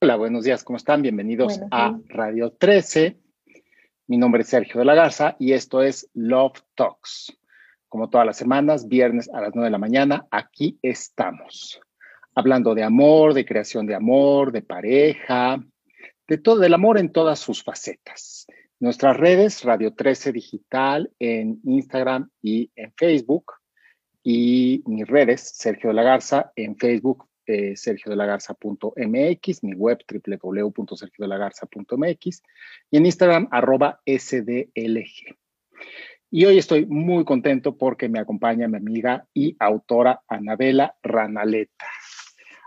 Hola, buenos días, ¿cómo están? Bienvenidos a Radio 13. Mi nombre es Sergio de la Garza y esto es Love Talks. Como todas las semanas, viernes a las 9 de la mañana, aquí estamos. Hablando de amor, de creación de amor, de pareja, de todo, del amor en todas sus facetas. Nuestras redes, Radio 13 Digital en Instagram y en Facebook. Y mis redes, Sergio de la Garza en Facebook, eh, sergiodelagarza.mx, mi web www.sergiodelagarza.mx y en Instagram arroba sdlg. Y hoy estoy muy contento porque me acompaña mi amiga y autora Anabela Ranaleta,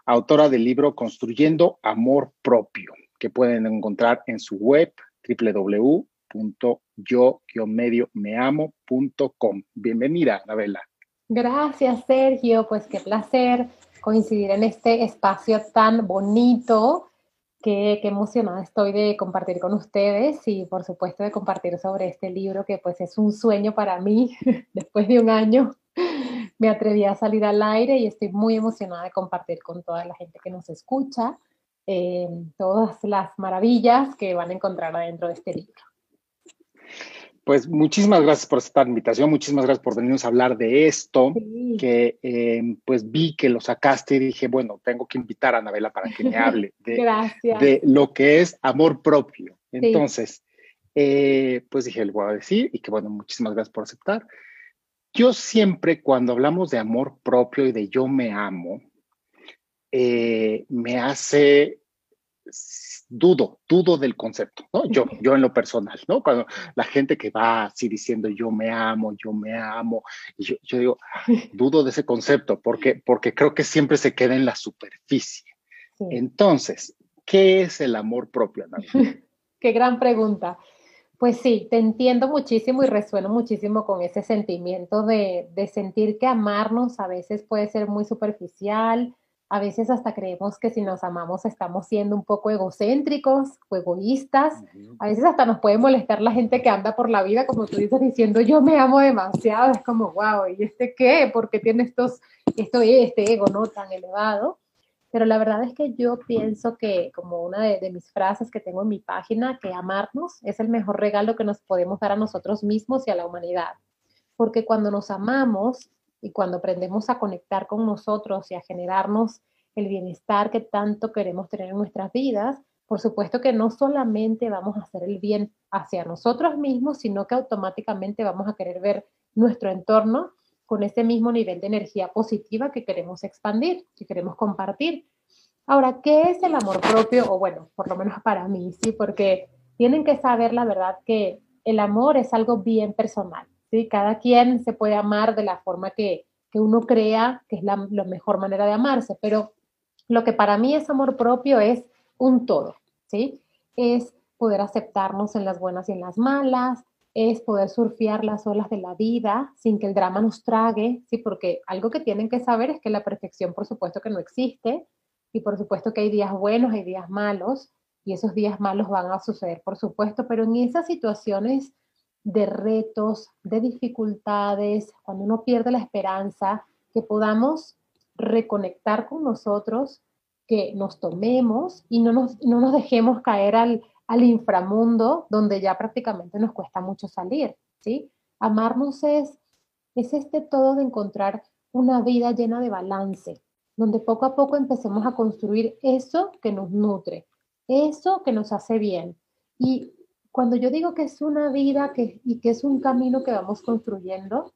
autora del libro Construyendo Amor Propio, que pueden encontrar en su web www.yo-mediomeamo.com. Bienvenida, Anabela. Gracias, Sergio. Pues qué placer coincidir en este espacio tan bonito. Qué, qué, emocionada estoy de compartir con ustedes y por supuesto de compartir sobre este libro que pues es un sueño para mí. Después de un año me atreví a salir al aire y estoy muy emocionada de compartir con toda la gente que nos escucha eh, todas las maravillas que van a encontrar adentro de este libro. Pues muchísimas gracias por esta invitación, muchísimas gracias por venirnos a hablar de esto, que eh, pues vi que lo sacaste y dije, bueno, tengo que invitar a Anabela para que me hable de, de lo que es amor propio. Entonces, eh, pues dije, le voy a decir y que bueno, muchísimas gracias por aceptar. Yo siempre cuando hablamos de amor propio y de yo me amo, eh, me hace dudo, dudo del concepto, ¿no? Yo, yo en lo personal, ¿no? Cuando la gente que va así diciendo yo me amo, yo me amo, y yo, yo digo, dudo de ese concepto porque, porque creo que siempre se queda en la superficie. Entonces, ¿qué es el amor propio, Qué gran pregunta. Pues sí, te entiendo muchísimo y resueno muchísimo con ese sentimiento de, de sentir que amarnos a veces puede ser muy superficial, a veces hasta creemos que si nos amamos estamos siendo un poco egocéntricos o egoístas. A veces hasta nos puede molestar la gente que anda por la vida, como tú dices, diciendo yo me amo demasiado. Es como, wow, ¿y este qué? ¿Por qué tiene estos, esto, este ego no tan elevado? Pero la verdad es que yo pienso que, como una de, de mis frases que tengo en mi página, que amarnos es el mejor regalo que nos podemos dar a nosotros mismos y a la humanidad. Porque cuando nos amamos, y cuando aprendemos a conectar con nosotros y a generarnos el bienestar que tanto queremos tener en nuestras vidas, por supuesto que no solamente vamos a hacer el bien hacia nosotros mismos, sino que automáticamente vamos a querer ver nuestro entorno con ese mismo nivel de energía positiva que queremos expandir, que queremos compartir. Ahora, ¿qué es el amor propio? O bueno, por lo menos para mí, sí, porque tienen que saber la verdad que el amor es algo bien personal. Cada quien se puede amar de la forma que, uno crea que es la, mejor manera de amarse, pero lo que para mí es amor propio es un todo, ¿sí? Es poder aceptarnos en las buenas y en las malas, es poder surfear las olas de la vida sin que el drama nos trague, ¿sí? Porque algo que tienen que saber es que la perfección, por supuesto, que no existe, y por supuesto que hay días buenos, hay días malos, y esos días malos van a suceder, por supuesto, pero en esas situaciones de retos, de dificultades, cuando uno pierde la esperanza, que podamos reconectar con nosotros, que nos tomemos y no nos, no nos dejemos caer al, al inframundo donde ya prácticamente nos cuesta mucho salir, ¿sí? Amarnos es, es este todo de encontrar una vida llena de balance, donde poco a poco empecemos a construir eso que nos nutre, eso que nos hace bien. Y cuando yo digo que es una vida que, y que es un camino que vamos construyendo,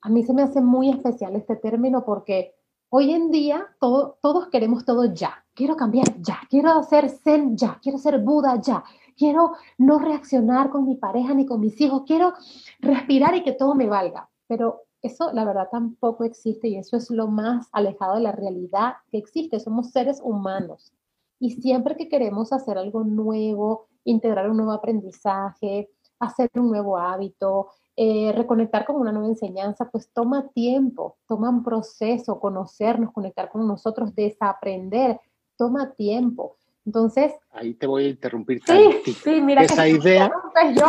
a mí se me hace muy especial este término porque hoy en día todos queremos todo ya. Quiero cambiar ya, quiero hacer zen ya, quiero ser Buda ya, quiero no reaccionar con mi pareja ni con mis hijos, quiero respirar y que todo me valga. Pero eso la verdad tampoco existe y eso es lo más alejado de la realidad que existe. Somos seres humanos y siempre que queremos hacer algo nuevo, integrar un nuevo aprendizaje, hacer un nuevo hábito, eh, reconectar con una nueva enseñanza, pues toma tiempo, toma un proceso, conocernos, conectar con nosotros, desaprender, toma tiempo. Entonces. Ahí te voy a interrumpir. Sí, sí, mira. Esa idea,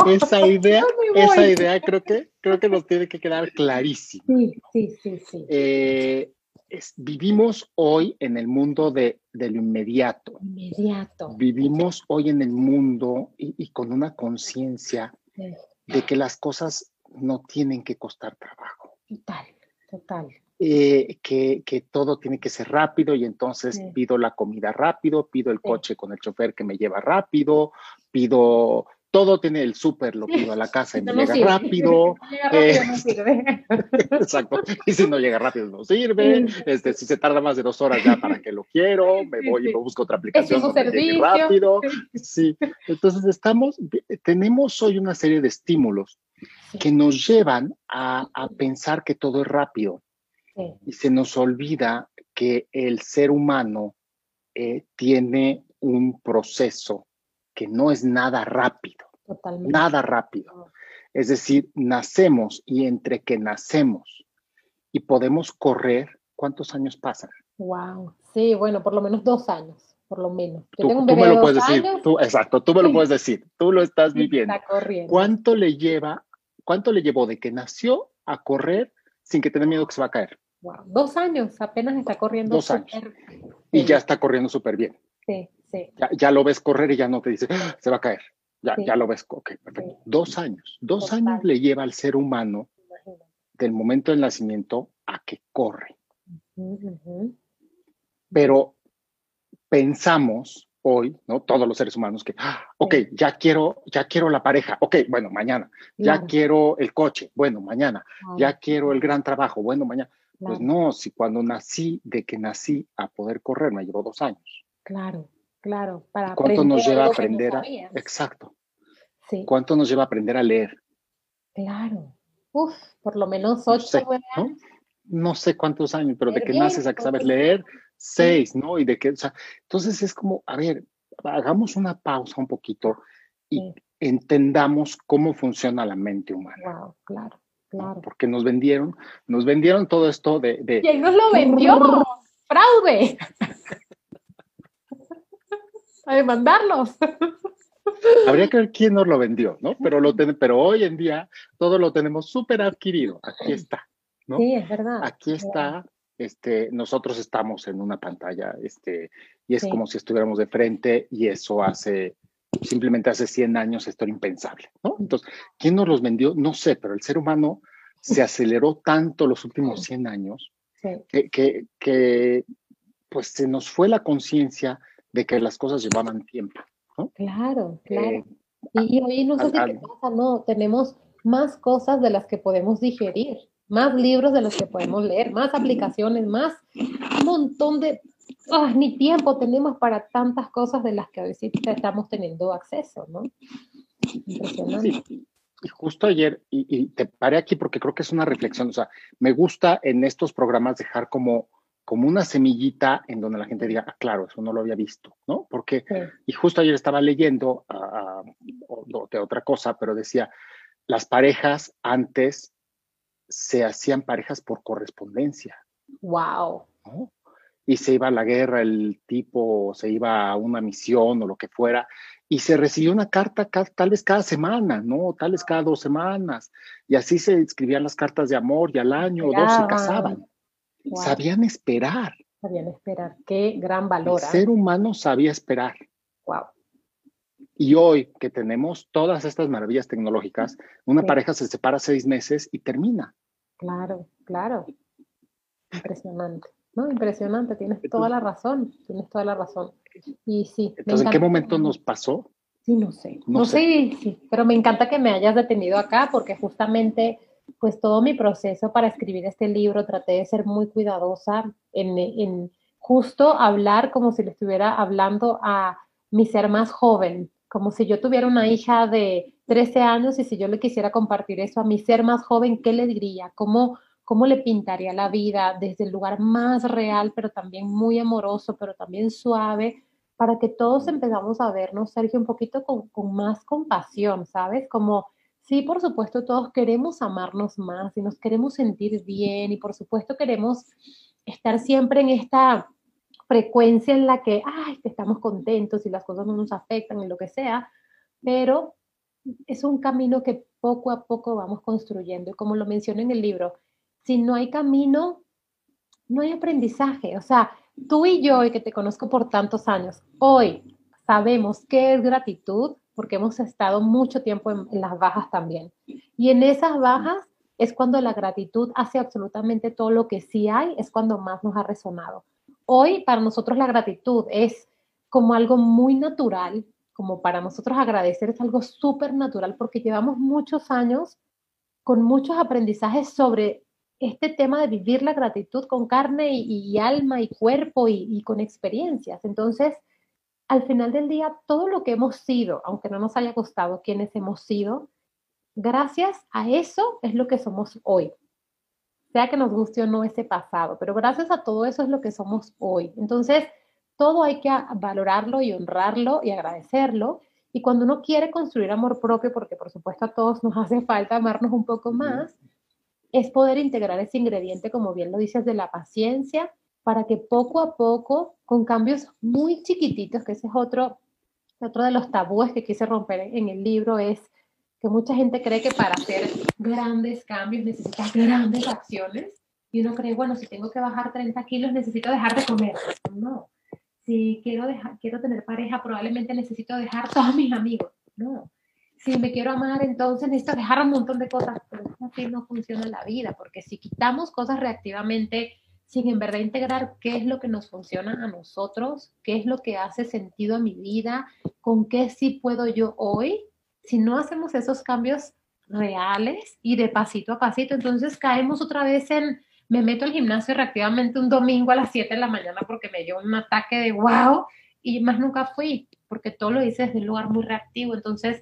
esa idea, esa idea creo que, creo que nos tiene que quedar clarísimo. Sí, sí, sí, sí. Eh, vivimos hoy en el mundo de, lo inmediato. Inmediato. Vivimos hoy en el mundo y, con una conciencia de que las cosas no tienen que costar trabajo. Total, total. Eh, que, todo tiene que ser rápido y entonces pido la comida rápido, pido el coche con el chofer que me lleva rápido, pido todo tiene el súper, lo pido a la casa y me llega rápido. Eh, no sirve. Exacto. Y si no llega rápido, no sirve. Este, si se tarda más de dos horas ya para que lo quiero, me voy y me busco otra aplicación donde llegue rápido. Sí. Entonces estamos, tenemos hoy una serie de estímulos que nos llevan a, pensar que todo es rápido. Y se nos olvida que el ser humano eh, tiene un proceso que no es nada rápido. Totalmente. Nada rápido. Es decir, nacemos y entre que nacemos y podemos correr, ¿cuántos años pasan? Wow. Sí, bueno, por lo menos dos años, por lo menos. tú, me lo puedes decir. Tú, exacto, tú me lo puedes decir. Tú lo estás viviendo. Está corriendo. ¿Cuánto le lleva, cuánto le llevó de que nació a correr sin que tenga miedo que se va a caer? Wow. Dos años, apenas está corriendo. Dos años. Y ya está corriendo súper bien. Sí. Ya, lo ves correr y ya no te dice, ah, se va a caer. Ya, ya lo ves. Ok, perfecto. Dos años. Dos años le lleva al ser humano del momento del nacimiento a que corre. Pero pensamos hoy, ¿no? Todos los seres humanos que, ah, ok, ya quiero, ya quiero la pareja, ok, bueno, mañana, ya quiero el coche, bueno, mañana, ya quiero el gran trabajo, bueno, mañana. Pues no, si cuando nací, de que nací a poder correr, me llevó dos años. Claro. Claro, para ¿Cuánto nos lleva a aprender a... Exacto. Sí. ¿Cuánto nos lleva a aprender a leer? Claro. Uf, por lo menos ocho, no ¿no? sé cuántos años, pero de que naces a que sabes leer, seis, ¿no? Y de que, o sea, entonces es como, a ver, hagamos una pausa un poquito y entendamos cómo funciona la mente humana. Wow, claro, claro. Porque nos vendieron, nos vendieron todo esto de... de ¿Quién nos lo vendió? ¡Fraude! A demandarlos. Habría que ver quién nos lo vendió, ¿no? Pero, lo pero hoy en día todo lo tenemos súper adquirido. Aquí está, ¿no? Sí, es verdad. Aquí está, este, nosotros estamos en una pantalla, este, y es como si estuviéramos de frente y eso hace, simplemente hace 100 años esto era impensable, ¿no? Entonces, ¿quién nos los vendió? No sé, pero el ser humano se aceleró tanto los últimos 100 años que, que, que, pues se nos fue la conciencia de que las cosas llevaban tiempo. Claro, claro. Eh, y, hoy no sé qué pasa, no, tenemos más cosas de las que podemos digerir, más libros de los que podemos leer, más aplicaciones, más un montón de... Ah, ni tiempo tenemos para tantas cosas de las que hoy sí estamos teniendo acceso, ¿no? Impresionante. Y justo ayer, y, y, te paré aquí porque creo que es una reflexión, o sea, me gusta en estos programas dejar como como una semillita en donde la gente diga, ah, claro, eso no lo había visto, ¿no? Porque, y justo ayer estaba leyendo uh, de otra cosa, pero decía, las parejas antes se hacían parejas por correspondencia. Wow. Y se iba a la guerra el tipo, se iba a una misión o lo que fuera, y se recibió una carta tal vez cada semana, ¿no? Tal vez cada dos semanas. Y así se escribían las cartas de amor y al año o dos se casaban. Sabían esperar. Sabían esperar. Qué gran valor. El ¿ah? ser humano sabía esperar. Wow. Y hoy que tenemos todas estas maravillas tecnológicas, una pareja se separa seis meses y termina. Claro, claro. Impresionante. No, impresionante, tienes toda la razón, tienes toda la razón. Y sí. Entonces, ¿en qué momento nos pasó? Sí, no sé. No, sé, sí, pero me encanta que me hayas detenido acá porque justamente pues todo mi proceso para escribir este libro traté de ser muy cuidadosa en, justo hablar como si le estuviera hablando a mi ser más joven, como si yo tuviera una hija de 13 años y si yo le quisiera compartir eso a mi ser más joven, ¿qué le diría? ¿Cómo, cómo le pintaría la vida desde el lugar más real, pero también muy amoroso, pero también suave, para que todos empezamos a vernos, Sergio, un poquito con, con más compasión, ¿sabes? Como Sí, por supuesto, todos queremos amarnos más y nos queremos sentir bien y por supuesto queremos estar siempre en esta frecuencia en la que, ay, estamos contentos y las cosas no nos afectan y lo que sea, pero es un camino que poco a poco vamos construyendo. Y como lo menciono en el libro, si no hay camino, no hay aprendizaje. O sea, tú y yo, y que te conozco por tantos años, hoy sabemos qué es gratitud porque hemos estado mucho tiempo en, las bajas también. Y en esas bajas es cuando la gratitud hace absolutamente todo lo que sí hay, es cuando más nos ha resonado. Hoy para nosotros la gratitud es como algo muy natural, como para nosotros agradecer es algo súper natural porque llevamos muchos años con muchos aprendizajes sobre este tema de vivir la gratitud con carne y, alma y cuerpo y, con experiencias. Entonces, al final del día, todo lo que hemos sido, aunque no nos haya costado quienes hemos sido, gracias a eso es lo que somos hoy. Sea que nos guste o no ese pasado, pero gracias a todo eso es lo que somos hoy. Entonces, todo hay que valorarlo y honrarlo y agradecerlo. Y cuando uno quiere construir amor propio, porque por supuesto a todos nos hace falta amarnos un poco más, es poder integrar ese ingrediente, como bien lo dices, de la paciencia, para que poco a poco, con cambios muy chiquititos, que ese es otro, otro de los tabúes que quise romper en el libro, es que mucha gente cree que para hacer grandes cambios necesitas grandes acciones. Y uno cree, bueno, si tengo que bajar 30 kilos, necesito dejar de comer. No. Si quiero, quiero tener pareja, probablemente necesito dejar todos mis amigos. No si me quiero amar, entonces necesito dejar un montón de cosas, pero así no funciona la vida, porque si quitamos cosas reactivamente sin en verdad integrar qué es lo que nos funciona a nosotros, qué es lo que hace sentido a mi vida, con qué sí puedo yo hoy, si no hacemos esos cambios reales y de pasito a pasito, entonces caemos otra vez en, me meto al gimnasio reactivamente un domingo a las 7 de la mañana porque me dio un ataque de wow y más nunca fui, porque todo lo hice desde un lugar muy reactivo, entonces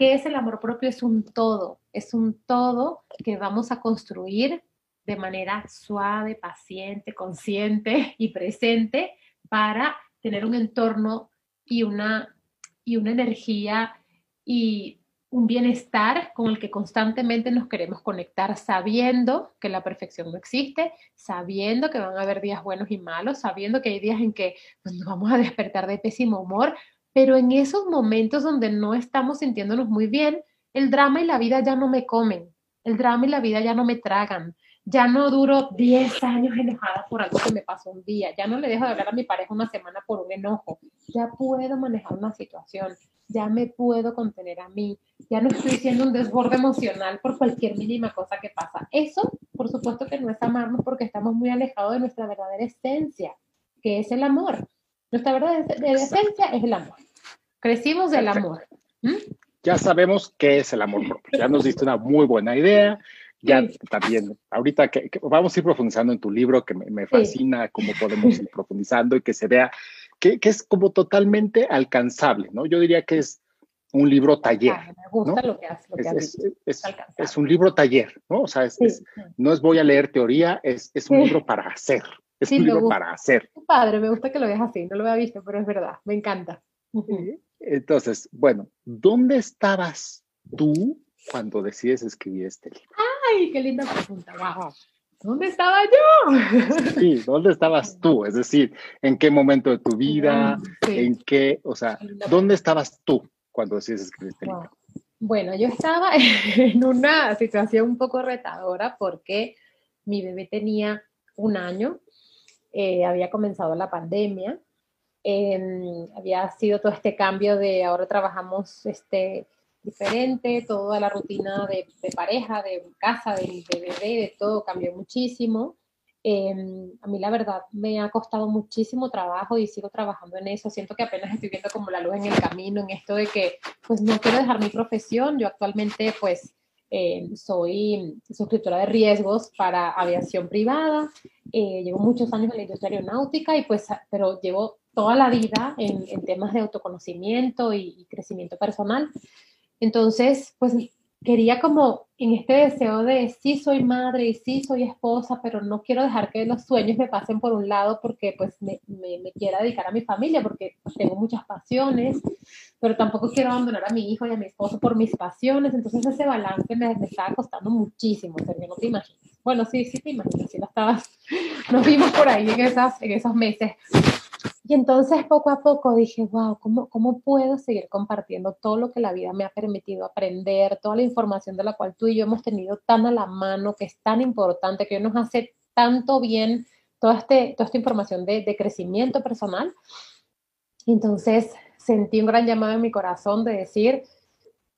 ¿Qué es el amor propio? Es un todo, es un todo que vamos a construir de manera suave, paciente, consciente y presente para tener un entorno y una, y una energía y un bienestar con el que constantemente nos queremos conectar sabiendo que la perfección no existe, sabiendo que van a haber días buenos y malos, sabiendo que hay días en que pues, nos vamos a despertar de pésimo humor, pero en esos momentos donde no estamos sintiéndonos muy bien, el drama y la vida ya no me comen, el drama y la vida ya no me tragan, ya no duro 10 años enojada por algo que me pasó un día, ya no le dejo de hablar a mi pareja una semana por un enojo, ya puedo manejar una situación, ya me puedo contener a mí, ya no estoy siendo un desborde emocional por cualquier mínima cosa que pasa. Eso, por supuesto que no es amarnos porque estamos muy alejados de nuestra verdadera esencia, que es el amor. Nuestra verdadera esencia es el amor. Crecimos del amor. ¿Mm? Ya sabemos qué es el amor propio. Ya nos diste una muy buena idea. Ya también, ahorita que, vamos a ir profundizando en tu libro, que me, fascina cómo podemos ir profundizando y que se vea que, es como totalmente alcanzable, ¿no? Yo diría que es un libro taller. me gusta lo que hace. es, un libro taller, ¿no? O sea, no es voy a leer teoría, es, un libro para hacer. Es un libro para hacer. Padre, me gusta que lo veas así, no lo había visto, pero es verdad, me encanta. Entonces, bueno, ¿dónde estabas tú cuando decides escribir este libro? ¡Ay, qué linda pregunta! ¡Wow! ¿Dónde estaba yo? Sí, ¿dónde estabas tú? Es decir, ¿en qué momento de tu vida? ¿En qué, o sea, dónde estabas tú cuando decides escribir este libro? Bueno, yo estaba en una situación un poco retadora porque mi bebé tenía un año eh, había comenzado la pandemia, em, había sido todo este cambio de ahora trabajamos este, diferente, toda la rutina de, pareja, de casa, de, bebé, de todo cambió muchísimo. Em, a mí la verdad me ha costado muchísimo trabajo y sigo trabajando en eso. Siento que apenas estoy viendo como la luz en el camino, en esto de que pues no quiero dejar mi profesión. Yo actualmente pues eh, soy suscriptora de riesgos para aviación privada. Eh, llevo muchos años en la industria aeronáutica y pues, pero llevo toda la vida en, temas de autoconocimiento y, y, crecimiento personal. Entonces, pues quería como en este deseo de sí soy madre y sí soy esposa, pero no quiero dejar que los sueños me pasen por un lado porque pues me, me, me quiera dedicar a mi familia, porque pues, tengo muchas pasiones, pero tampoco quiero abandonar a mi hijo y a mi esposo por mis pasiones, entonces ese balance me, me estaba costando muchísimo, Sergio, no te imaginas. Bueno, sí, sí te imaginas, sí lo estabas, nos vimos por ahí en, esas, en esos meses. Y entonces poco a poco dije, wow, ¿cómo, ¿cómo puedo seguir compartiendo todo lo que la vida me ha permitido aprender, toda la información de la cual tú y yo hemos tenido tan a la mano, que es tan importante, que nos hace tanto bien toda, este, toda esta información de, de crecimiento personal. Entonces sentí un gran llamado en mi corazón de decir,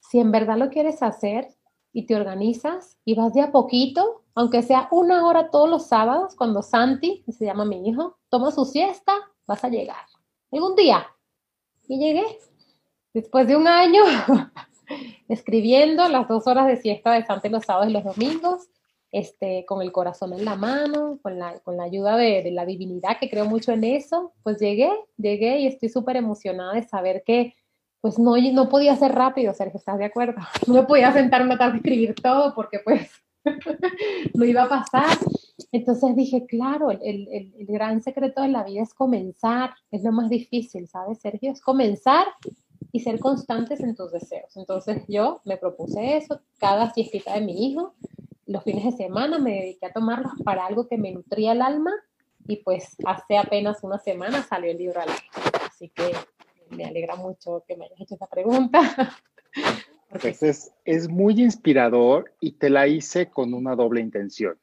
si en verdad lo quieres hacer y te organizas y vas de a poquito, aunque sea una hora todos los sábados, cuando Santi, que se llama mi hijo, toma su siesta, vas a llegar. Algún día. Y llegué. Después de un año escribiendo las dos horas de siesta de Santi los sábados y los domingos, este, con el corazón en la mano, con la, con la ayuda de, la divinidad, que creo mucho en eso, pues llegué, llegué y estoy súper emocionada de saber que pues no, no podía ser rápido, Sergio, ¿estás de acuerdo? No podía sentar una tarde a escribir todo porque pues no iba a pasar. Entonces dije, claro, el, el, gran secreto de la vida es comenzar, es lo más difícil, ¿sabes, Sergio? Es comenzar y ser constantes en tus deseos. Entonces yo me propuse eso, cada siestita de mi hijo, los fines de semana me dediqué a tomarlos para algo que me nutría el alma y pues hace apenas una semana salió el libro al aire. Así que me alegra mucho que me hayas hecho esta pregunta. Pues es, es muy inspirador y te la hice con una doble intención.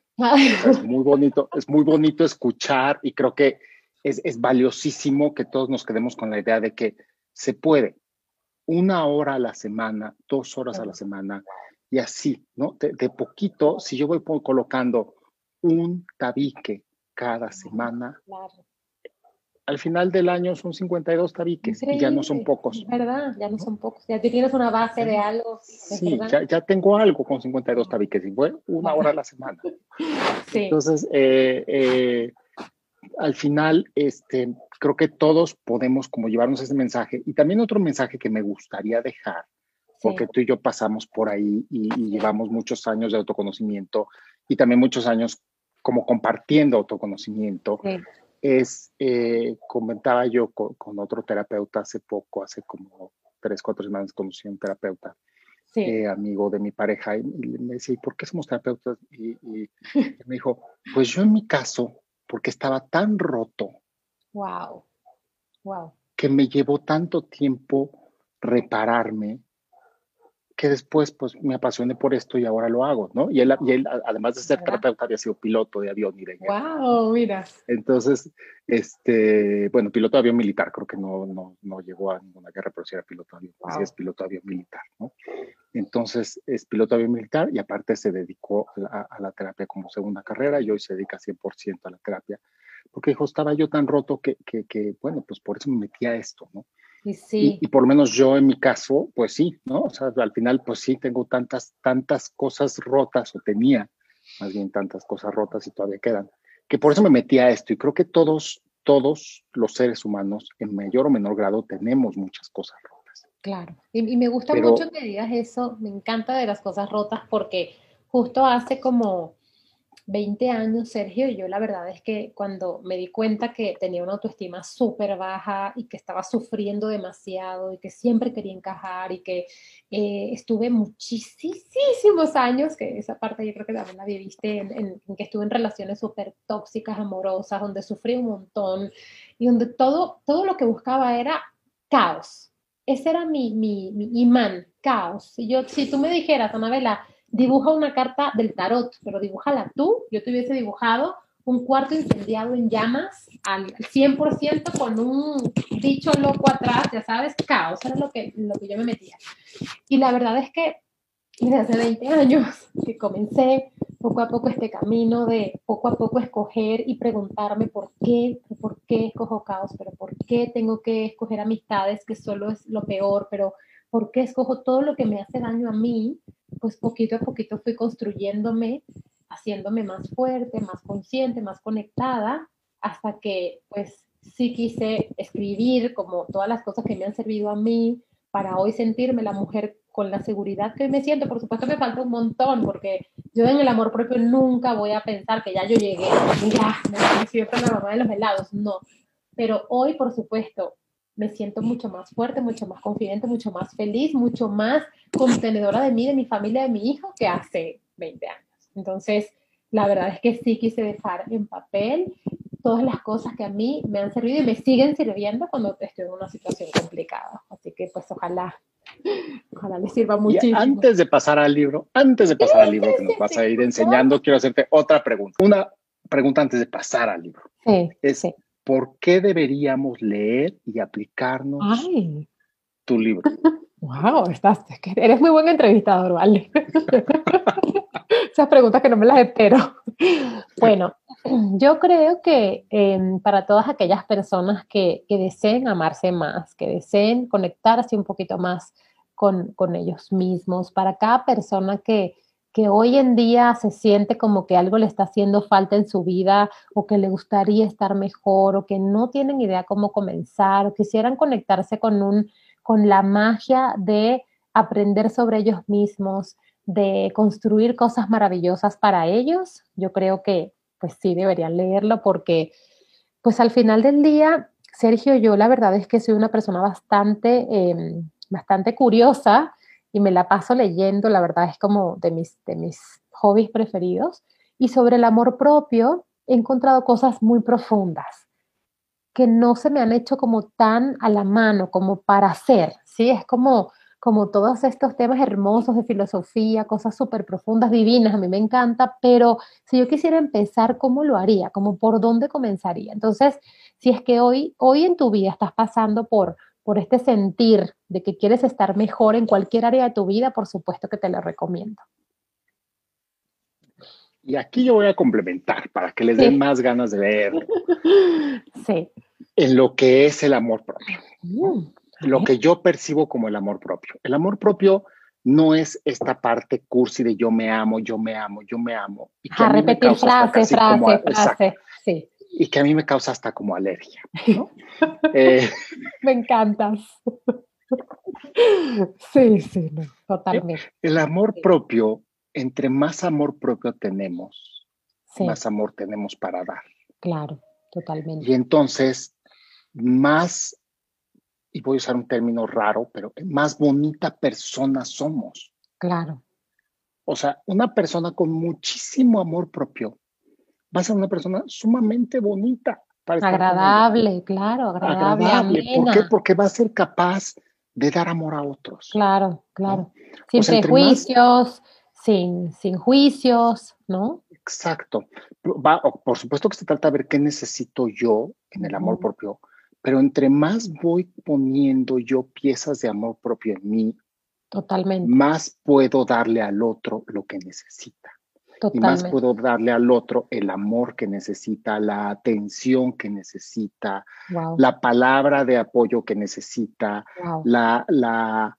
es muy bonito, es muy bonito escuchar y creo que es, es valiosísimo que todos nos quedemos con la idea de que se puede. Una hora a la semana, dos horas a la semana, y así, ¿no? De, poquito, si yo voy colocando un tabique cada semana, al final del año son 52 tabiques y ya no son pocos. Verdad, ya no son pocos. Ya tienes una base de algo. Sí, ya, ya, tengo algo con 52 tabiques y fue una hora a la semana. Sí. Entonces, eh, eh, al final, este, creo que todos podemos como llevarnos ese mensaje. Y también otro mensaje que me gustaría dejar porque tú y yo pasamos por ahí y, llevamos muchos años de autoconocimiento y también muchos años como compartiendo autoconocimiento. Es, eh, comentaba yo con, otro terapeuta hace poco, hace como tres, cuatro semanas conocí a un terapeuta, eh, amigo de mi pareja, y, me decía, ¿y por qué somos terapeutas? Y, y me dijo, pues yo en mi caso, porque estaba tan roto. Wow, wow. Que me llevó tanto tiempo repararme que después pues me apasioné por esto y ahora lo hago, ¿no? Y él, y él además de ser terapeuta, había sido piloto de avión y de ¡Wow! Mira. Entonces, este, bueno, piloto de avión militar, creo que no, no, no llegó a ninguna guerra, pero sí era piloto de avión, wow. sí es piloto de avión militar, ¿no? Entonces, es piloto de avión militar y aparte se dedicó a, a la terapia como segunda carrera y hoy se dedica 100% a la terapia, porque dijo, estaba yo tan roto que, que, que, bueno, pues por eso me metí a esto, ¿no? Y, sí. y, por lo menos yo en mi caso, pues sí, ¿no? O sea, al final, pues sí, tengo tantas, tantas cosas rotas, o tenía más bien tantas cosas rotas y todavía quedan, que por eso me metí a esto. Y creo que todos, todos los seres humanos, en mayor o menor grado, tenemos muchas cosas rotas. Claro. Y, y me gusta Pero, mucho que digas eso, me encanta de las cosas rotas, porque justo hace como 20 años, Sergio, y yo la verdad es que cuando me di cuenta que tenía una autoestima súper baja y que estaba sufriendo demasiado y que siempre quería encajar y que eh, estuve muchísimos años, que esa parte yo creo que también la viviste, en, que estuve en relaciones súper tóxicas, amorosas, donde sufrí un montón y donde todo, todo lo que buscaba era caos. Ese era mi, mi, mi imán, caos. Si, yo, si tú me dijeras, Anabela, dibuja una carta del tarot, pero dibújala tú. Yo te hubiese dibujado un cuarto incendiado en llamas al 100% con un dicho loco atrás, ya sabes, caos, era lo que, lo que yo me metía. Y la verdad es que desde hace 20 años que comencé poco a poco este camino de poco a poco escoger y preguntarme por qué, por qué escojo caos, pero por qué tengo que escoger amistades que solo es lo peor, pero por qué escojo todo lo que me hace daño a mí, pues poquito a poquito fui construyéndome, haciéndome más fuerte, más consciente, más conectada, hasta que pues sí quise escribir como todas las cosas que me han servido a mí para hoy sentirme la mujer con la seguridad que me siento. Por supuesto me falta un montón, porque yo en el amor propio nunca voy a pensar que ya yo llegué, ya me siento la mamá de los helados, no. Pero hoy, por supuesto, me siento mucho más fuerte, mucho más confidente, mucho más feliz, mucho más contenedora de mí, de mi familia, de mi hijo que hace 20 años. Entonces, la verdad es que sí quise dejar en papel todas las cosas que a mí me han servido y me siguen sirviendo cuando estoy en una situación complicada. Así que pues ojalá, ojalá les sirva muchísimo. Y antes de pasar al libro, antes de pasar al libro que nos vas a ir enseñando, quiero hacerte otra pregunta. Una pregunta antes de pasar al libro. Sí, es, ¿por qué deberíamos leer y aplicarnos tu libro? Wow, estás, eres muy buen entrevistador, ¿vale? Esas preguntas que no me las espero. Bueno, yo creo que em, para todas aquellas personas que, deseen amarse más, que deseen conectarse un poquito más con, ellos mismos, para cada persona que, que hoy en día se siente como que algo le está haciendo falta en su vida o que le gustaría estar mejor o que no tienen idea cómo comenzar o quisieran conectarse con, un, con la magia de aprender sobre ellos mismos, de construir cosas maravillosas para ellos, yo creo que pues sí deberían leerlo porque pues al final del día, Sergio, yo la verdad es que soy una persona bastante, em, bastante curiosa y me la paso leyendo, la verdad es como de mis, de mis hobbies preferidos. Y sobre el amor propio he encontrado cosas muy profundas que no se me han hecho como tan a la mano como para hacer, ¿sí? Es como como todos estos temas hermosos de filosofía, cosas súper profundas, divinas, a mí me encanta, pero si yo quisiera empezar, ¿cómo lo haría? ¿Cómo por dónde comenzaría? Entonces, si es que hoy, hoy en tu vida estás pasando por, por este sentir de que quieres estar mejor en cualquier área de tu vida, por supuesto que te lo recomiendo. Y aquí yo voy a complementar para que les den más ganas de ver. Sí. En lo que es el amor propio. Mm lo que yo percibo como el amor propio. El amor propio no es esta parte cursi de yo me amo, yo me amo, yo me amo. Y que a, repetir frase, frase, frase, sí. Y que a mí me causa hasta como alergia. Eh, me encantas. sí, sí, totalmente. El amor propio, entre más amor propio tenemos, más amor tenemos para dar. Claro, totalmente. Y entonces, más y voy a usar un término raro, pero más bonita persona somos. Claro. O sea, una persona con muchísimo amor propio va a ser una persona sumamente bonita. agradable, claro, agradable. agradable. ¿Por qué? Porque va a ser capaz de dar amor a otros. Claro, claro. Sin prejuicios, sin, sin juicios, ¿no? Exacto. por supuesto que se trata de ver qué necesito yo en el amor propio, pero entre más voy poniendo yo piezas de amor propio en mí, Totalmente. más puedo darle al otro lo que necesita. Y más puedo darle al otro el amor que necesita, la atención que necesita, la palabra de apoyo que necesita, la, la,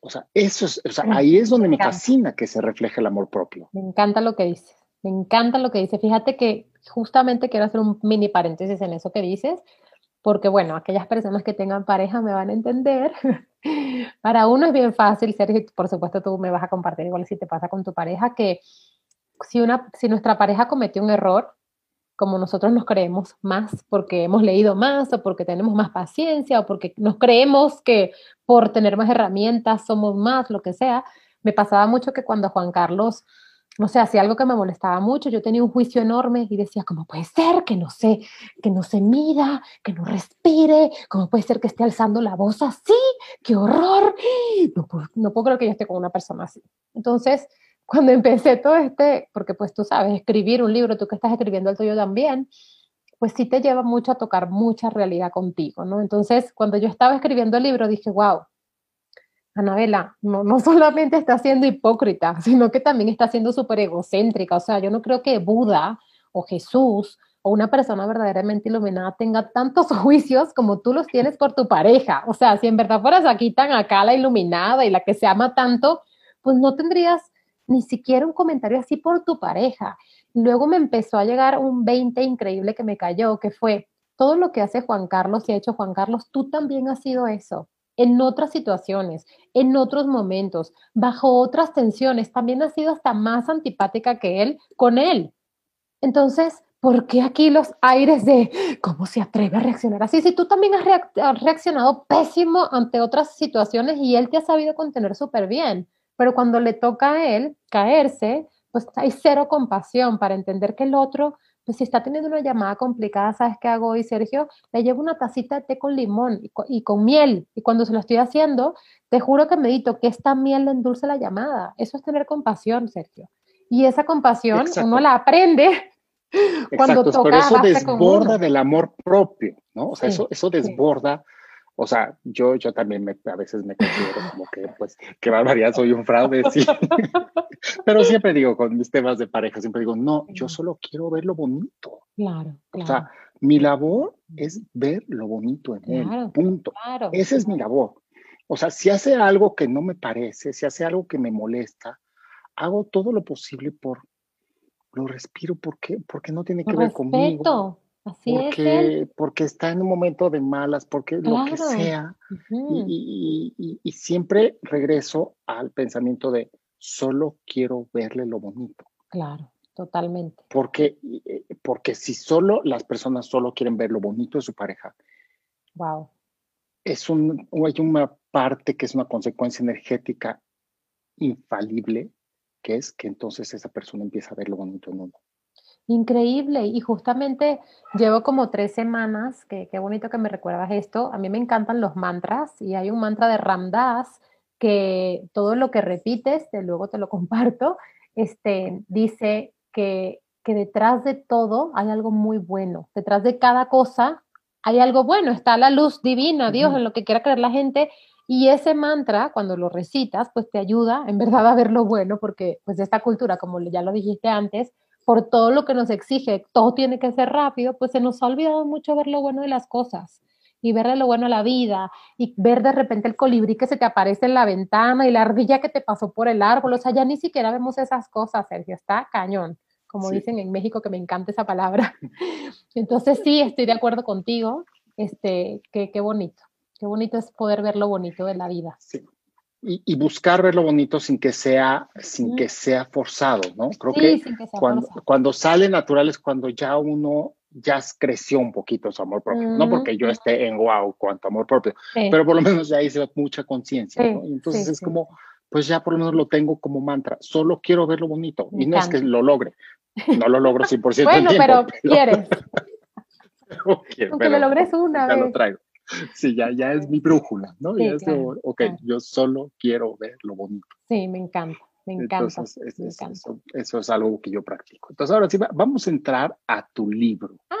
o sea, eso es, o sea, ahí es donde me, me fascina que se refleje el amor propio. Me encanta lo que dices, me encanta lo que dices. Fíjate que justamente quiero hacer un mini paréntesis en eso que dices, porque bueno, aquellas personas que tengan pareja me van a entender. Para uno es bien fácil, Sergio, por supuesto tú me vas a compartir igual si te pasa con tu pareja, que si, una, si nuestra pareja cometió un error, como nosotros nos creemos más porque hemos leído más o porque tenemos más paciencia o porque nos creemos que por tener más herramientas somos más, lo que sea, me pasaba mucho que cuando Juan Carlos no sé, hacía algo que me molestaba mucho, yo tenía un juicio enorme y decía, ¿cómo puede ser que no se, que no se mida, que no respire? ¿Cómo puede ser que esté alzando la voz así? ¡Qué horror! No puedo, no puedo creer que yo esté con una persona así. Entonces, cuando empecé todo este, porque pues tú sabes, escribir un libro, tú que estás escribiendo el tuyo también, pues sí te lleva mucho a tocar mucha realidad contigo, ¿no? Entonces, cuando yo estaba escribiendo el libro, dije, wow, Anabela, no, no solamente está siendo hipócrita, sino que también está siendo súper egocéntrica. O sea, yo no creo que Buda o Jesús o una persona verdaderamente iluminada tenga tantos juicios como tú los tienes por tu pareja. O sea, si en verdad fueras aquí tan acá la iluminada y la que se ama tanto, pues no tendrías ni siquiera un comentario así por tu pareja. Luego me empezó a llegar un 20 increíble que me cayó, que fue todo lo que hace Juan Carlos y ha hecho Juan Carlos, tú también has sido eso en otras situaciones, en otros momentos, bajo otras tensiones, también ha sido hasta más antipática que él con él. Entonces, ¿por qué aquí los aires de cómo se atreve a reaccionar así? Si tú también has, reaccionado pésimo ante otras situaciones y él te ha sabido contener súper bien, pero cuando le toca a él caerse, pues hay cero compasión para entender que el otro pues si está teniendo una llamada complicada, ¿sabes qué hago hoy, Sergio? Le llevo una tacita de té con limón y con, miel. Y cuando se lo estoy haciendo, te juro que medito que esta miel le endulce la llamada. Eso es tener compasión, Sergio. Y esa compasión uno la aprende Exacto, pero eso desborda del amor propio, ¿no? O sea, eso, eso desborda. O sea, yo, yo también me, a veces me considero como que, pues, qué barbaridad, soy un fraude, sí. Pero siempre digo, con mis temas de pareja, siempre digo, no, yo solo quiero ver lo bonito. Claro, claro. O sea, mi labor es ver lo bonito en él, punto. Claro, Esa es mi labor. O sea, si hace algo que no me parece, si hace algo que me molesta, hago todo lo posible por, lo respiro, porque, porque no tiene que ver conmigo. Así porque, es porque está en un momento de malas, porque lo que sea. y, y, siempre regreso al pensamiento de solo quiero verle lo bonito. Claro, totalmente. Porque, eh, porque si solo las personas solo quieren ver lo bonito de su pareja, wow. es un, hay una parte que es una consecuencia energética infalible, que es que entonces esa persona empieza a ver lo bonito en uno. Increíble. Y justamente llevo como tres semanas, que qué bonito que me recuerdas esto. A mí me encantan los mantras y hay un mantra de Ramdas que todo lo que repites, de luego te lo comparto, este, dice que, que detrás de todo hay algo muy bueno. Detrás de cada cosa hay algo bueno. Está la luz divina, Dios, en lo que quiera creer la gente. Y ese mantra, cuando lo recitas, pues te ayuda en verdad a ver lo bueno, porque pues esta cultura, como ya lo dijiste antes, por todo lo que nos exige, todo tiene que ser rápido, pues se nos ha olvidado mucho ver lo bueno de las cosas y verle lo bueno a la vida y ver de repente el colibrí que se te aparece en la ventana y la ardilla que te pasó por el árbol, o sea, ya ni siquiera vemos esas cosas, Sergio, está cañón, como dicen en México, que me encanta esa palabra. Entonces sí, estoy de acuerdo contigo, este, qué, qué bonito, qué bonito es poder ver lo bonito de la vida. Sí y, buscar ver lo bonito sin que sea, sin que sea forzado, ¿no? Creo que, cuando, cuando sale natural es cuando ya uno ya creció un poquito su amor propio. No porque yo esté en wow cuanto amor propio, pero por lo menos ya hice mucha conciencia, ¿no? entonces es como, pues ya por lo menos lo tengo como mantra. Solo quiero ver lo bonito. y no es que lo logre. No lo logro 100% bueno, pero, quieres. Aunque lo logres una vez. lo traigo. Sí, ya, ya es mi brújula, ¿no? ya es ok, yo solo quiero ver lo bonito. Sí, me encanta. Me encanta, Eso, es algo que yo practico. Entonces, ahora sí, vamos a entrar a tu libro. Ah.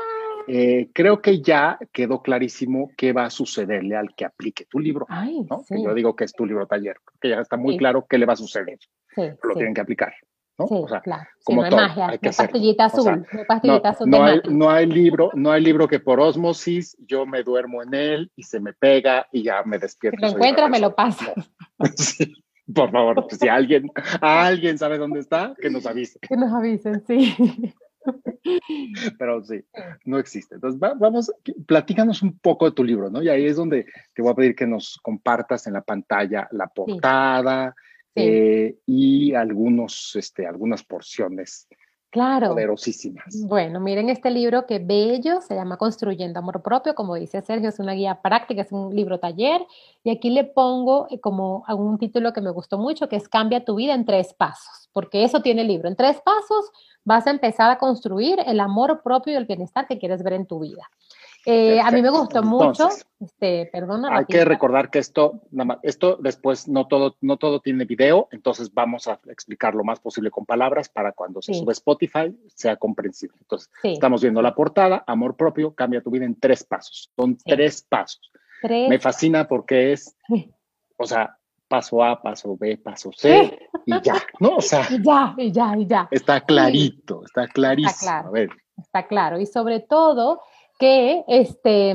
Eh, creo que ya quedó clarísimo qué va a sucederle al que aplique tu libro. ¿no? Que yo digo que es tu libro taller, que ya está muy claro qué le va a suceder. lo tienen que aplicar. ¿No? Sí, claro. Como no hay magia, hay que pastillita azul, no, pastillita azul no, hay, no hay libro, no hay libro que por osmosis yo me duermo en él y se me pega y ya me despierto. Si lo encuentras, me lo pasas. sí, por favor, si alguien, alguien sabe dónde está, que nos avise. Que nos avisen, sí. Pero sí, no existe. Entonces, vamos, platícanos un poco de tu libro, ¿no? Y ahí es donde te voy a pedir que nos compartas en la pantalla la portada, eh, y algunos, este, algunas porciones claro. poderosísimas. Bueno, miren este libro que bello, se llama Construyendo Amor Propio, como dice Sergio, es una guía práctica, es un libro taller, y aquí le pongo eh, como un título que me gustó mucho, que es Cambia tu vida en tres pasos, porque eso tiene el libro. En tres pasos vas a empezar a construir el amor propio y el bienestar que quieres ver en tu vida. Eh, a mí me gustó mucho, este, perdona. Hay que recordar que esto, esto después no todo, no todo tiene video, entonces vamos a explicar lo más posible con palabras para cuando se sube Spotify sea comprensible. Entonces, estamos viendo la portada, amor propio, cambia tu vida en tres pasos. Son tres pasos. Me fascina porque es, o sea, paso A, paso B, paso C y ya, ¿no? O sea, y ya, y ya, y ya. Está clarito, está clarísimo. Está claro. A ver. Está claro. Y sobre todo, que este,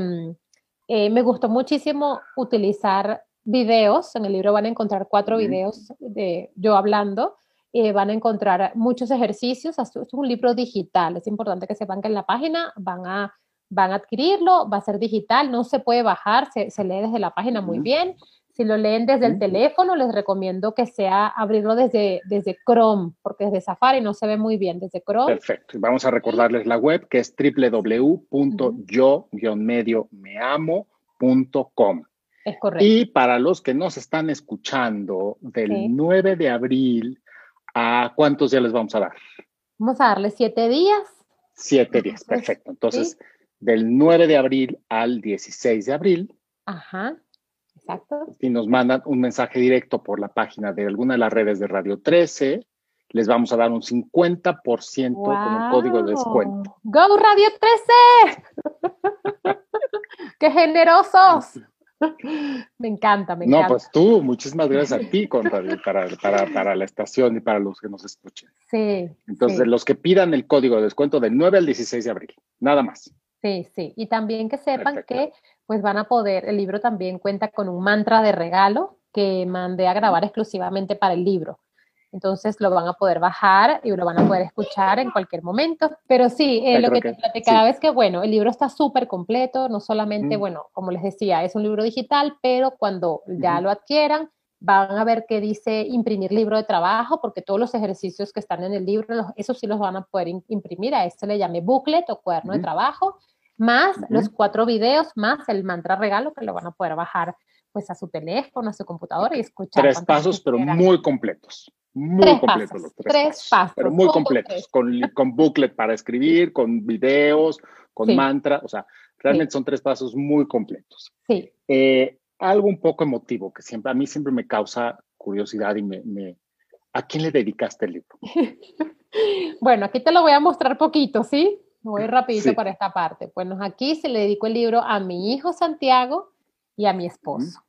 eh, me gustó muchísimo utilizar videos. En el libro van a encontrar cuatro videos de yo hablando. Eh, van a encontrar muchos ejercicios. Es un libro digital. Es importante que sepan que en la página van a, van a adquirirlo. Va a ser digital. No se puede bajar. Se, se lee desde la página muy bien. Si lo leen desde el teléfono, les recomiendo que sea abrirlo desde, desde Chrome, porque desde Safari no se ve muy bien desde Chrome. Perfecto. Vamos a recordarles la web que es www.yo-meamo.com. Es correcto. Y para los que nos están escuchando, del 9 de abril, ¿a cuántos días les vamos a dar? Vamos a darle siete días. Siete días, perfecto. Entonces, del 9 de abril al 16 de abril. Ajá y nos mandan un mensaje directo por la página de alguna de las redes de Radio 13, les vamos a dar un 50% con un código de descuento. ¡Go Radio 13! ¡Qué generosos! Me encanta, me encanta. No, pues tú, muchísimas gracias a ti para, para, la estación y para los que nos escuchen. Sí. Entonces, los que pidan el código de descuento del 9 al 16 de abril, nada más. Sí, sí. Y también que sepan que pues van a poder, el libro también cuenta con un mantra de regalo que mandé a grabar exclusivamente para el libro. Entonces lo van a poder bajar y lo van a poder escuchar en cualquier momento. Pero sí, eh, lo que, te platicaba es que, bueno, el libro está súper completo, no solamente, bueno, como les decía, es un libro digital, pero cuando ya lo adquieran, van a ver que dice imprimir libro de trabajo, porque todos los ejercicios que están en el libro, esos sí los van a poder imprimir, a este le llame booklet o cuaderno de trabajo, más los cuatro videos, más el mantra regalo que lo van a poder bajar pues a su teléfono, a su computadora y escuchar. Tres pasos, pero muy completos. Muy completos los tres, pasos, Pero muy completos, con, con, booklet para escribir, con videos, con mantra, o sea, realmente son tres pasos muy completos. Sí. Eh, algo un poco emotivo que siempre, a mí siempre me causa curiosidad y me, me ¿a quién le dedicaste el libro? bueno, aquí te lo voy a mostrar poquito, ¿sí? Voy rapidito para esta parte. Bueno, aquí se le dedico el libro a mi hijo Santiago y a mi esposo.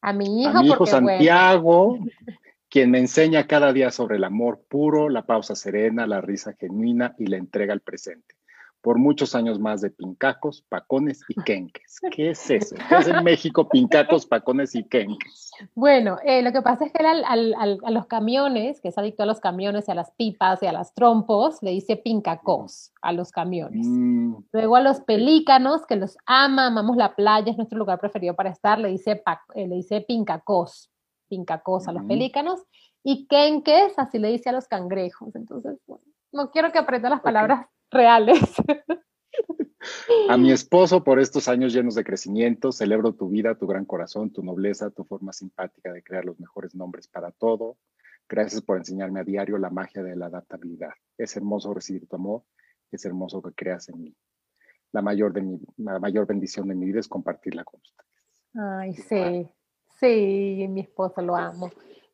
A mi hijo, a mi hijo Santiago, quien me enseña cada día sobre el amor puro, la pausa serena, la risa genuina y la entrega al presente. Por muchos años más de pincacos, pacones y quenques. ¿Qué es eso? ¿Qué es en México pincacos, pacones y quenques? Bueno, eh, lo que pasa es que a los camiones, que es adicto a los camiones y a las pipas y a las trompos, le dice pincacos a los camiones. Mm. Luego a los pelícanos, que los ama, amamos la playa, es nuestro lugar preferido para estar, le dice, eh, le dice pincacos cosa a los pelícanos, y kenques, así le dice a los cangrejos. Entonces, bueno, no quiero que aprenda las palabras reales. A mi esposo, por estos años llenos de crecimiento, celebro tu vida, tu gran corazón, tu nobleza, tu forma simpática de crear los mejores nombres para todo. Gracias por enseñarme a diario la magia de la adaptabilidad. Es hermoso recibir tu amor, es hermoso que creas en mí. La mayor, de mi, la mayor bendición de mi vida es compartirla con ustedes. Ay, sí. Sí, mi esposo lo amo.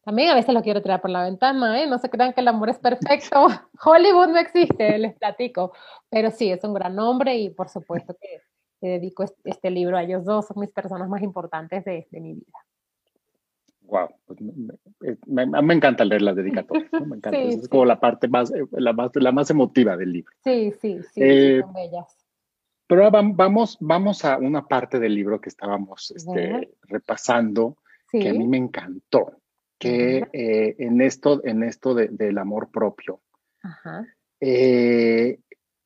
También a veces lo quiero tirar por la ventana, ¿eh? No se crean que el amor es perfecto. Hollywood no existe, les platico. Pero sí, es un gran hombre y por supuesto que dedico este, libro a ellos dos. Son mis personas más importantes de, mi vida. Wow, pues me, me, encanta leer las dedicatorias, me encanta. es como la parte más la, más, la más emotiva del libro. Sí, sí, sí, eh, son bellas. Pero vamos, vamos a una parte del libro que estábamos este, repasando, que a mí me encantó, que eh, en esto, en esto del amor propio. Eh,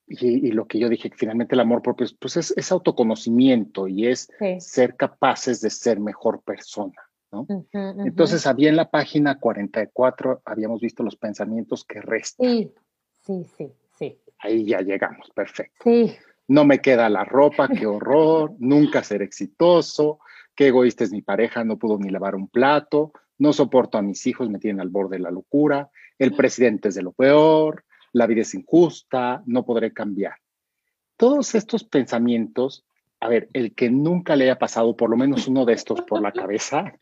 y, lo que yo dije, que finalmente el amor propio pues es, autoconocimiento y es ser capaces de ser mejor persona. ¿no? Entonces, había en la página 44, habíamos visto los pensamientos que restan. Sí, sí, sí, sí. Ahí ya llegamos, perfecto. Sí no me queda la ropa, qué horror, nunca ser exitoso, qué egoísta es mi pareja, no pudo ni lavar un plato, no soporto a mis hijos, me tienen al borde de la locura, el presidente es de lo peor, la vida es injusta, no podré cambiar. Todos estos pensamientos, a ver, el que nunca le haya pasado por lo menos uno de estos por la cabeza,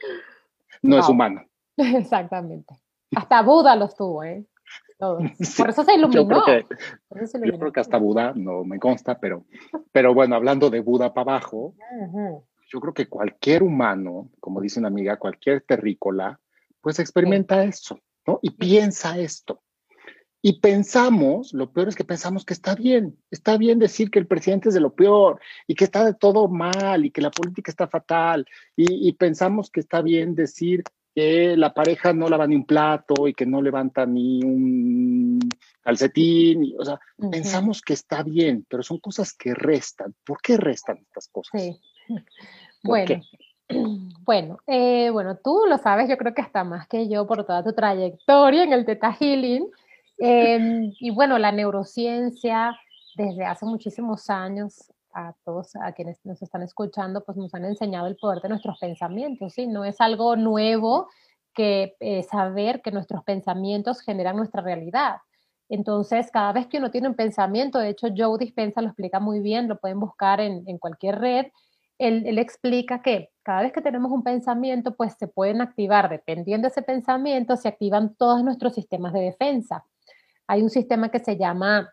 no, es humano. Exactamente. Hasta Buda los tuvo, ¿eh? Por eso se iluminó. Yo creo, que, hasta Buda, no me consta, pero, pero bueno, hablando de Buda para abajo, yo creo que cualquier humano, como dice una amiga, cualquier terrícola, pues experimenta eso, ¿no? Y piensa esto. Y pensamos, lo peor es que pensamos que está bien, está bien decir que el presidente es de lo peor y que está de todo mal y que la política está fatal y, y pensamos que está bien decir que la pareja no lava ni un plato y que no levanta ni un calcetín, o sea, pensamos que está bien, pero son cosas que restan. ¿Por qué restan estas cosas? Sí. Bueno, bueno, eh, bueno, tú lo sabes, yo creo que hasta más que yo por toda tu trayectoria en el Teta Healing. Em, y bueno, la neurociencia desde hace muchísimos años a todos a quienes nos están escuchando, pues nos han enseñado el poder de nuestros pensamientos, ¿sí? No es algo nuevo que eh, saber que nuestros pensamientos generan nuestra realidad. Entonces, cada vez que uno tiene un pensamiento, de hecho, Joe Dispensa lo explica muy bien, lo pueden buscar en, en cualquier red, él, explica que cada vez que tenemos un pensamiento, pues se pueden activar, dependiendo de ese pensamiento, se activan todos nuestros sistemas de defensa. Hay un sistema que se llama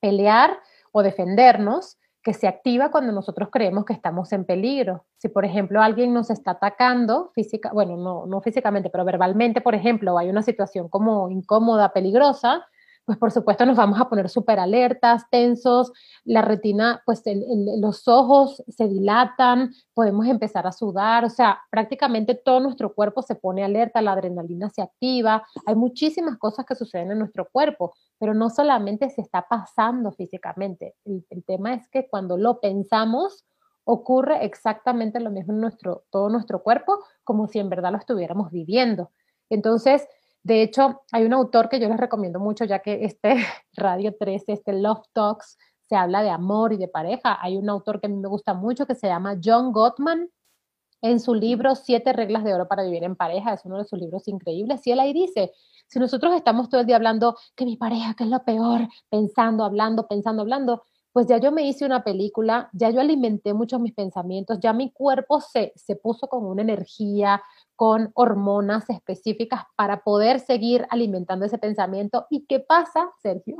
pelear o defendernos, que se activa cuando nosotros creemos que estamos en peligro. Si, por ejemplo, alguien nos está atacando física, bueno, no, no físicamente, pero verbalmente, por ejemplo, hay una situación como incómoda, peligrosa, pues por supuesto nos vamos a poner súper alertas, tensos, la retina, pues los ojos se dilatan, podemos empezar a sudar, o sea, prácticamente todo nuestro cuerpo se pone alerta, la adrenalina se activa, hay muchísimas cosas que suceden en nuestro cuerpo, pero no solamente se está pasando físicamente, el, el tema es que cuando lo pensamos, ocurre exactamente lo mismo en nuestro, todo nuestro cuerpo, como si en verdad lo estuviéramos viviendo. Entonces, de hecho, hay un autor que yo les recomiendo mucho, ya que este Radio 13, este Love Talks, se habla de amor y de pareja. Hay un autor que a mí me gusta mucho que se llama John Gottman. En su libro Siete reglas de oro para vivir en pareja, es uno de sus libros increíbles, y él ahí dice, si nosotros estamos todo el día hablando que mi pareja, que es lo peor, pensando, hablando, pensando, hablando, pues ya yo me hice una película, ya yo alimenté muchos mis pensamientos, ya mi cuerpo se, se puso con una energía, con hormonas específicas para poder seguir alimentando ese pensamiento. ¿Y qué pasa, Sergio,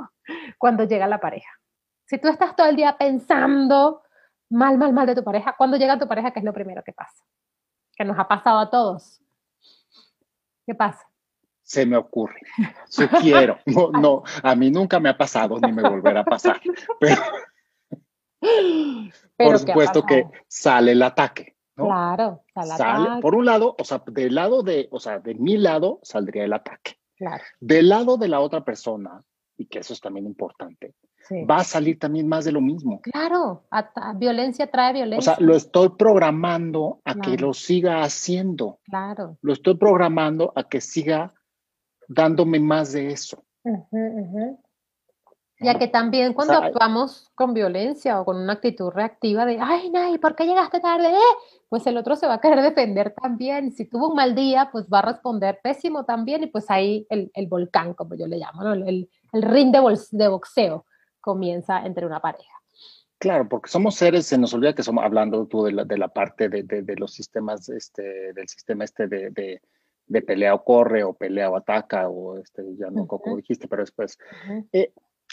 cuando llega la pareja? Si tú estás todo el día pensando mal, mal, mal de tu pareja, cuando llega tu pareja, ¿qué es lo primero que pasa? Que nos ha pasado a todos. ¿Qué pasa? Se me ocurre. Sugiero. No, no, a mí nunca me ha pasado ni me volverá a pasar. Pero, por supuesto que sale el ataque. Claro, sale, por un lado, o sea, del lado de, o sea, de mi lado saldría el ataque. Claro. Del lado de la otra persona, y que eso es también importante, va a salir también más de lo mismo. Claro, violencia trae violencia. O sea, lo estoy programando a que lo siga haciendo. Claro. Lo estoy programando a que siga dándome más de eso. Ya que también cuando actuamos con violencia o con una actitud reactiva de, ay, Nay, ¿por qué llegaste tarde? Pues el otro se va a querer defender también. Si tuvo un mal día, pues va a responder pésimo también y pues ahí el, el volcán, como yo le llamo, el, el, ring de, de boxeo comienza entre una pareja. Claro, porque somos seres, se nos olvida que somos, hablando tú de la, de la parte de, de, los sistemas, este, del sistema este de, de, pelea o corre, o pelea o ataca, o este, ya no, como dijiste, pero después,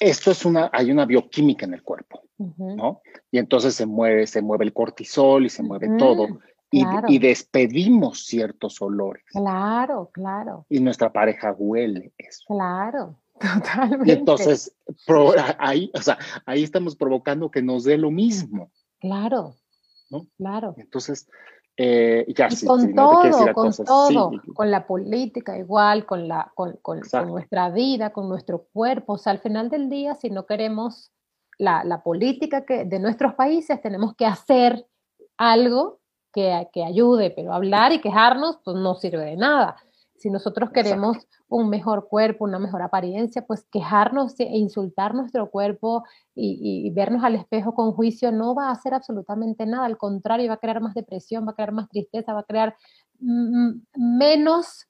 esto es una, hay una bioquímica en el cuerpo, ¿no? Y entonces se mueve, se mueve el cortisol y se mueve todo. Y, despedimos ciertos olores. Claro, claro. Y nuestra pareja huele eso. Claro, totalmente. Y entonces, ahí, o sea, ahí estamos provocando que nos dé lo mismo. Claro. ¿no? Claro. Entonces, eh, con todo, con todo, con la política igual, con, la, con, con, nuestra vida, con nuestro cuerpo. O sea, al final del día, si no queremos la, la política que, de nuestros países, tenemos que hacer algo que, que, ayude, pero hablar y quejarnos, pues no sirve de nada. Si nosotros queremos un mejor cuerpo, una mejor apariencia, pues quejarnos e insultar nuestro cuerpo y, vernos al espejo con juicio no va a hacer absolutamente nada. Al contrario, va a crear más depresión, va a crear más tristeza, va a crear menos,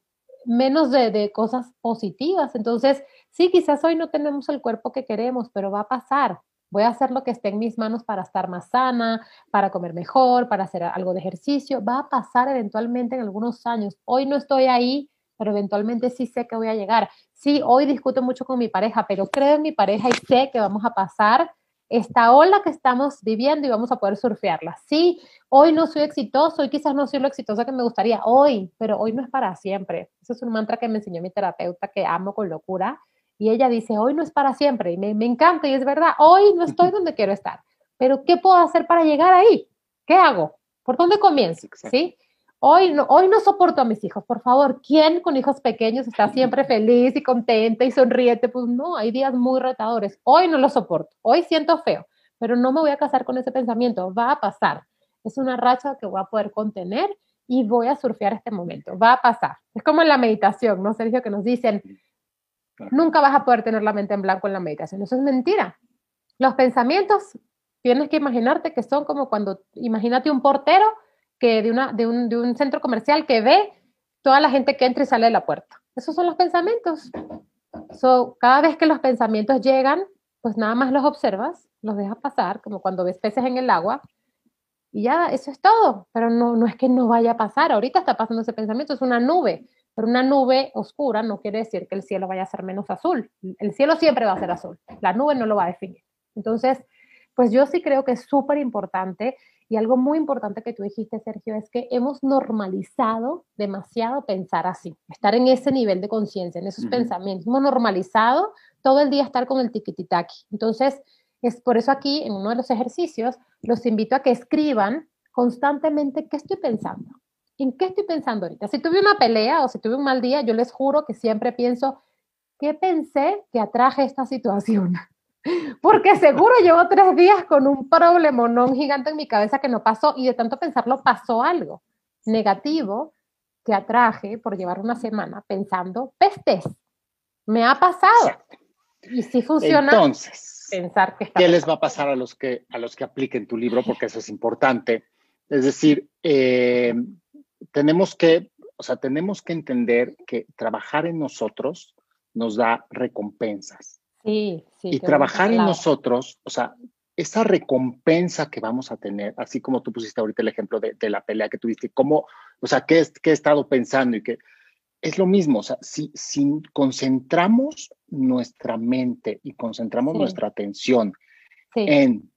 menos de, de cosas positivas. Entonces, sí, quizás hoy no tenemos el cuerpo que queremos, pero va a pasar. Voy a hacer lo que esté en mis manos para estar más sana, para comer mejor, para hacer algo de ejercicio. Va a pasar eventualmente en algunos años. Hoy no estoy ahí pero eventualmente sí sé que voy a llegar. Sí, hoy discuto mucho con mi pareja, pero creo en mi pareja y sé que vamos a pasar esta ola que estamos viviendo y vamos a poder surfearla. Sí, hoy no soy exitoso y quizás no soy lo exitosa que me gustaría hoy, pero hoy no es para siempre. Eso es un mantra que me enseñó mi terapeuta que amo con locura. Y ella dice, hoy no es para siempre. Y me, me encanta y es verdad, hoy no estoy donde quiero estar. Pero ¿qué puedo hacer para llegar ahí? ¿Qué hago? ¿Por dónde comienzo? ¿Sí? Hoy no, hoy no soporto a mis hijos, por favor. ¿Quién con hijos pequeños está siempre feliz y contenta y sonriente? Pues no, hay días muy retadores. Hoy no lo soporto, hoy siento feo, pero no me voy a casar con ese pensamiento, va a pasar. Es una racha que voy a poder contener y voy a surfear este momento, va a pasar. Es como en la meditación, ¿no, Sergio? Que nos dicen, nunca vas a poder tener la mente en blanco en la meditación. Eso es mentira. Los pensamientos, tienes que imaginarte que son como cuando, imagínate un portero que de, una, de, un, de un centro comercial que ve toda la gente que entra y sale de la puerta. Esos son los pensamientos. So, cada vez que los pensamientos llegan, pues nada más los observas, los dejas pasar, como cuando ves peces en el agua, y ya eso es todo, pero no, no es que no vaya a pasar, ahorita está pasando ese pensamiento, es una nube, pero una nube oscura no quiere decir que el cielo vaya a ser menos azul, el cielo siempre va a ser azul, la nube no lo va a definir. Entonces, pues yo sí creo que es súper importante y algo muy importante que tú dijiste, Sergio, es que hemos normalizado demasiado pensar así, estar en ese nivel de conciencia, en esos pensamientos. Hemos normalizado todo el día estar con el tiquititaki. Entonces, es por eso aquí, en uno de los ejercicios, los invito a que escriban constantemente qué estoy pensando. ¿En qué estoy pensando ahorita? Si tuve una pelea o si tuve un mal día, yo les juro que siempre pienso, ¿qué pensé que atraje esta situación? Porque seguro llevo tres días con un problemonón gigante en mi cabeza que no pasó y de tanto pensarlo pasó algo negativo que atraje por llevar una semana pensando pestes. Me ha pasado. Y si funciona. Entonces, pensar que ¿qué les va a pasar a los que, a los que apliquen tu libro? Porque eso es importante. Es decir, eh, tenemos que, o sea, tenemos que entender que trabajar en nosotros nos da recompensas. Sí, sí. Y trabajar en nosotros, o sea, esa recompensa que vamos a tener, así como tú pusiste ahorita el ejemplo de, la pelea que tuviste, cómo, o sea, qué, qué he estado pensando y que es lo mismo, o sea, si, si concentramos nuestra mente y concentramos nuestra atención en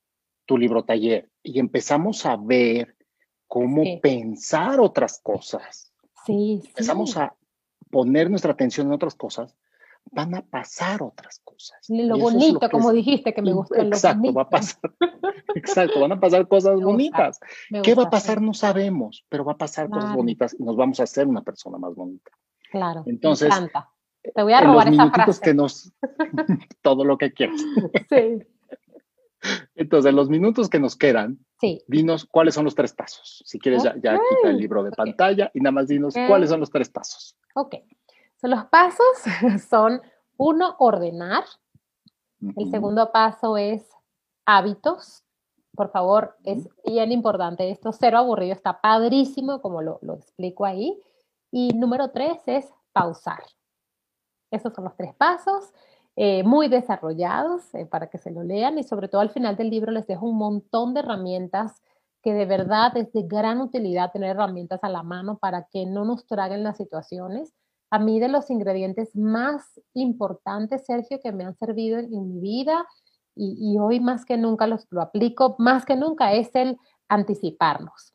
tu libro taller y empezamos a ver cómo pensar otras cosas, empezamos a poner nuestra atención en otras cosas, van a pasar otras cosas. Lo bonito, como dijiste, que me gusta. Exacto, va a pasar. exacto, van a pasar cosas bonitas. ¿Qué va a pasar? No sabemos, pero va a pasar cosas bonitas y nos vamos a hacer una persona más bonita. Claro. Entonces, me encanta. Te voy a robar esa frase. Que nos, todo lo que quieras. Sí. Entonces, en los minutos que nos quedan, sí. dinos cuáles son los tres pasos. Si quieres, ya, ya, quita el libro de pantalla y nada más dinos cuáles son los tres pasos. Ok. Los pasos son, uno, ordenar. El segundo paso es hábitos. Por favor, es bien importante esto. Cero aburrido, está padrísimo, como lo, lo explico ahí. Y número tres es pausar. Esos son los tres pasos, eh, muy desarrollados eh, para que se lo lean y sobre todo al final del libro les dejo un montón de herramientas que de verdad es de gran utilidad tener herramientas a la mano para que no nos traguen las situaciones. A mí de los ingredientes más importantes, Sergio, que me han servido en, mi vida y, hoy más que nunca los, lo aplico, más que nunca es el anticiparnos.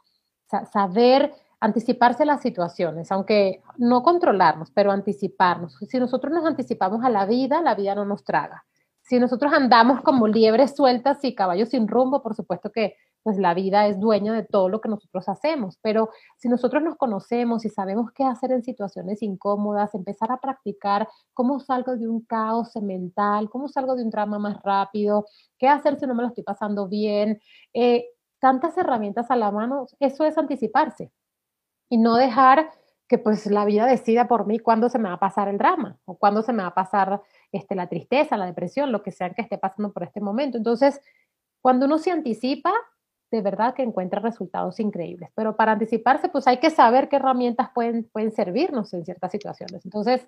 Saber anticiparse las situaciones, aunque no controlarnos, pero anticiparnos. Si nosotros nos anticipamos a la vida, la vida no nos traga. Si nosotros andamos como liebres sueltas y caballos sin rumbo, por supuesto que pues la vida es dueña de todo lo que nosotros hacemos, pero si nosotros nos conocemos y sabemos qué hacer en situaciones incómodas, empezar a practicar cómo salgo de un caos mental, cómo salgo de un drama más rápido, qué hacer si no me lo estoy pasando bien, eh, tantas herramientas a la mano, eso es anticiparse y no dejar que pues la vida decida por mí cuándo se me va a pasar el drama o cuándo se me va a pasar este, la tristeza, la depresión, lo que sea que esté pasando por este momento. Entonces, cuando uno se anticipa, de verdad que encuentra resultados increíbles. Pero para anticiparse, pues hay que saber qué herramientas pueden, pueden servirnos en ciertas situaciones. Entonces,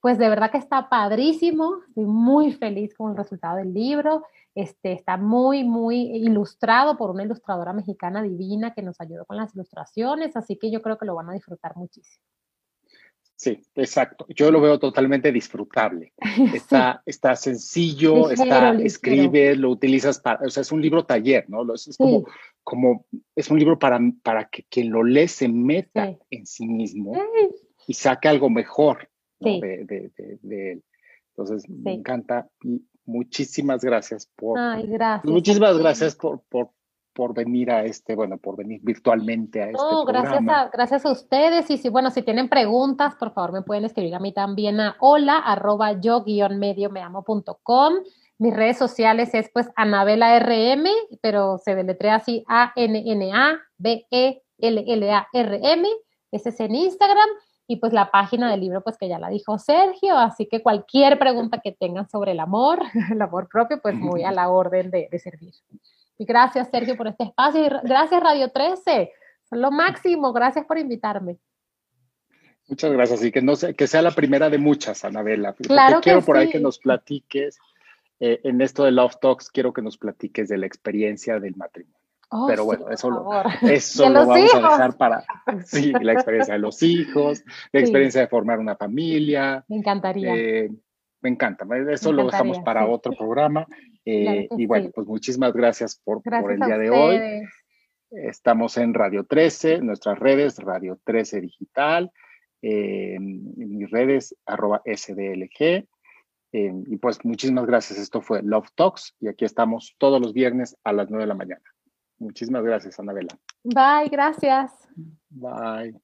pues de verdad que está padrísimo. Estoy muy feliz con el resultado del libro. Este, está muy, muy ilustrado por una ilustradora mexicana divina que nos ayudó con las ilustraciones, así que yo creo que lo van a disfrutar muchísimo. Sí, exacto. Yo lo veo totalmente disfrutable. Está, está sencillo, está, escribe, lo utilizas para, o sea, es un libro taller, ¿no? Es, como, como, es un libro para, para que quien lo lee se meta en sí mismo y saque algo mejor de, de, él. Entonces, me encanta y muchísimas gracias por. Ay, gracias. Muchísimas gracias por, por, por venir a este, bueno, por venir virtualmente a este no, gracias a, gracias a ustedes. Y si, bueno, si tienen preguntas, por favor me pueden escribir a mí también a hola arroba yo guion medio me amo punto com. Mis redes sociales es pues Anabela RM, pero se deletrea así A-N-N-A-B-E-L-L-A-R-M. Ese es en Instagram y pues la página del libro, pues que ya la dijo Sergio, así que cualquier pregunta que tengan sobre el amor, el amor propio, pues muy a la orden de, servir. Gracias Sergio por este espacio y gracias Radio 13, son lo máximo, gracias por invitarme. Muchas gracias y que, no sea, que sea la primera de muchas, Anabela. Claro quiero por ahí que nos platiques, eh, en esto de Love Talks, quiero que nos platiques de la experiencia del matrimonio. Oh, pero bueno, eso, lo, eso lo vamos a dejar para sí, la experiencia de los hijos, la experiencia de formar una familia. Me encantaría. Eh, me encanta, eso lo dejamos para otro programa. Eh, y bueno, pues muchísimas gracias por, por el día de hoy. Estamos en Radio 13, nuestras redes, Radio 13 Digital, en mis redes, arroba SDLG. y pues muchísimas gracias. Esto fue Love Talks y aquí estamos todos los viernes a las 9 de la mañana. Muchísimas gracias, Anabela. Bye, gracias. Bye.